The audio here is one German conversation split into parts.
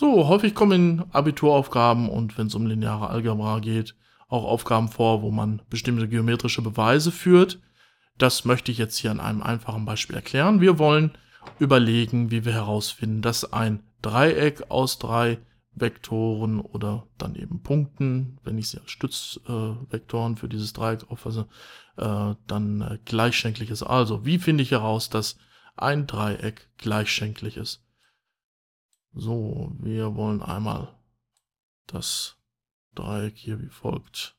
So, häufig kommen in Abituraufgaben und wenn es um lineare Algebra geht, auch Aufgaben vor, wo man bestimmte geometrische Beweise führt. Das möchte ich jetzt hier an einem einfachen Beispiel erklären. Wir wollen überlegen, wie wir herausfinden, dass ein Dreieck aus drei Vektoren oder dann eben Punkten, wenn ich sie als Stützvektoren äh, für dieses Dreieck auffasse, äh, dann äh, gleichschenklich ist. Also, wie finde ich heraus, dass ein Dreieck gleichschenklich ist? So, wir wollen einmal das Dreieck hier wie folgt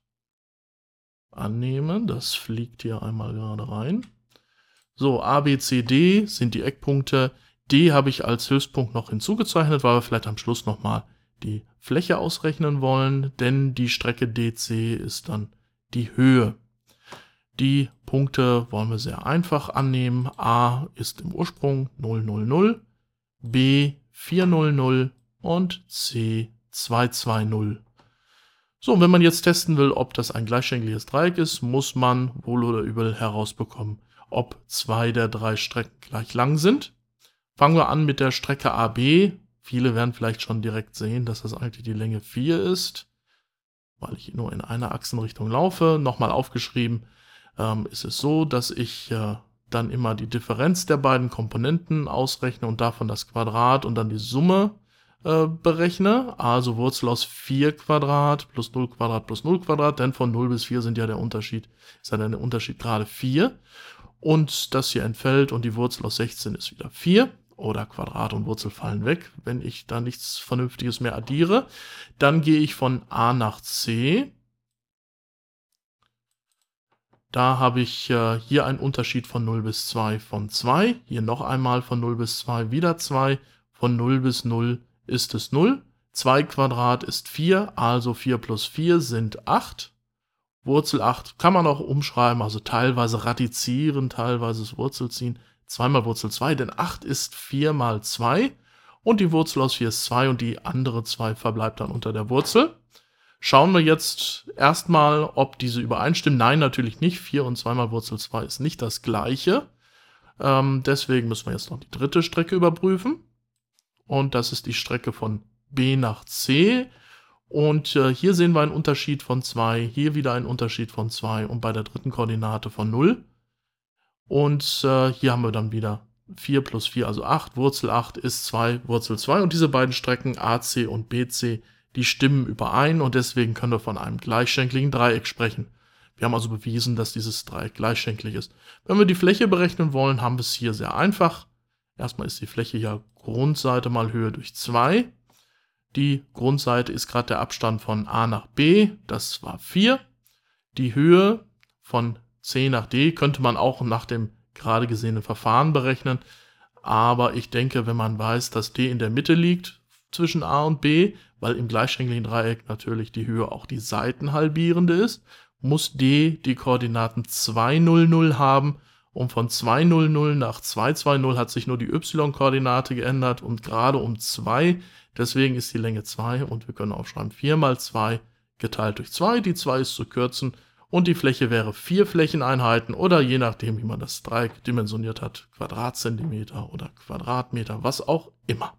annehmen. Das fliegt hier einmal gerade rein. So, A, B, C, D sind die Eckpunkte. D habe ich als Hilfspunkt noch hinzugezeichnet, weil wir vielleicht am Schluss nochmal die Fläche ausrechnen wollen, denn die Strecke DC ist dann die Höhe. Die Punkte wollen wir sehr einfach annehmen. A ist im Ursprung 000, B 400 und C 220. So, und wenn man jetzt testen will, ob das ein gleichschenkliges Dreieck ist, muss man wohl oder übel herausbekommen, ob zwei der drei Strecken gleich lang sind. Fangen wir an mit der Strecke AB. Viele werden vielleicht schon direkt sehen, dass das eigentlich die Länge 4 ist, weil ich nur in einer Achsenrichtung laufe. Nochmal aufgeschrieben, ähm, ist es so, dass ich äh, dann immer die Differenz der beiden Komponenten ausrechne und davon das Quadrat und dann die Summe äh, berechne. Also Wurzel aus 4 Quadrat plus 0 Quadrat plus 0 Quadrat, denn von 0 bis 4 sind ja der Unterschied, ist ja der Unterschied gerade 4. Und das hier entfällt und die Wurzel aus 16 ist wieder 4 oder Quadrat und Wurzel fallen weg, wenn ich da nichts Vernünftiges mehr addiere. Dann gehe ich von A nach C. Da habe ich äh, hier einen Unterschied von 0 bis 2 von 2. Hier noch einmal von 0 bis 2 wieder 2. Von 0 bis 0 ist es 0. 2 Quadrat ist 4, also 4 plus 4 sind 8. Wurzel 8 kann man auch umschreiben, also teilweise radizieren, teilweise das Wurzel ziehen. 2 mal Wurzel 2, denn 8 ist 4 mal 2 und die Wurzel aus 4 ist 2 und die andere 2 verbleibt dann unter der Wurzel. Schauen wir jetzt erstmal, ob diese übereinstimmen. Nein, natürlich nicht. 4 und 2 mal Wurzel 2 ist nicht das gleiche. Ähm, deswegen müssen wir jetzt noch die dritte Strecke überprüfen. Und das ist die Strecke von B nach C. Und äh, hier sehen wir einen Unterschied von 2, hier wieder einen Unterschied von 2 und bei der dritten Koordinate von 0. Und äh, hier haben wir dann wieder 4 plus 4, also 8. Wurzel 8 ist 2, Wurzel 2. Und diese beiden Strecken AC und BC, die stimmen überein und deswegen können wir von einem gleichschenkligen Dreieck sprechen. Wir haben also bewiesen, dass dieses Dreieck gleichschenklich ist. Wenn wir die Fläche berechnen wollen, haben wir es hier sehr einfach. Erstmal ist die Fläche ja Grundseite mal Höhe durch 2. Die Grundseite ist gerade der Abstand von A nach B, das war 4. Die Höhe von C nach D könnte man auch nach dem gerade gesehenen Verfahren berechnen. Aber ich denke, wenn man weiß, dass D in der Mitte liegt zwischen A und B, weil im gleichschenkligen Dreieck natürlich die Höhe auch die Seitenhalbierende ist, muss D die Koordinaten 2, 0, 0 haben. Und von 2, 0, 0 nach 2, 2, 0 hat sich nur die y-Koordinate geändert und gerade um 2. Deswegen ist die Länge 2 und wir können aufschreiben 4 mal 2 geteilt durch 2. Die 2 ist zu kürzen und die Fläche wäre vier Flächeneinheiten oder je nachdem, wie man das Dreieck dimensioniert hat, Quadratzentimeter oder Quadratmeter, was auch immer.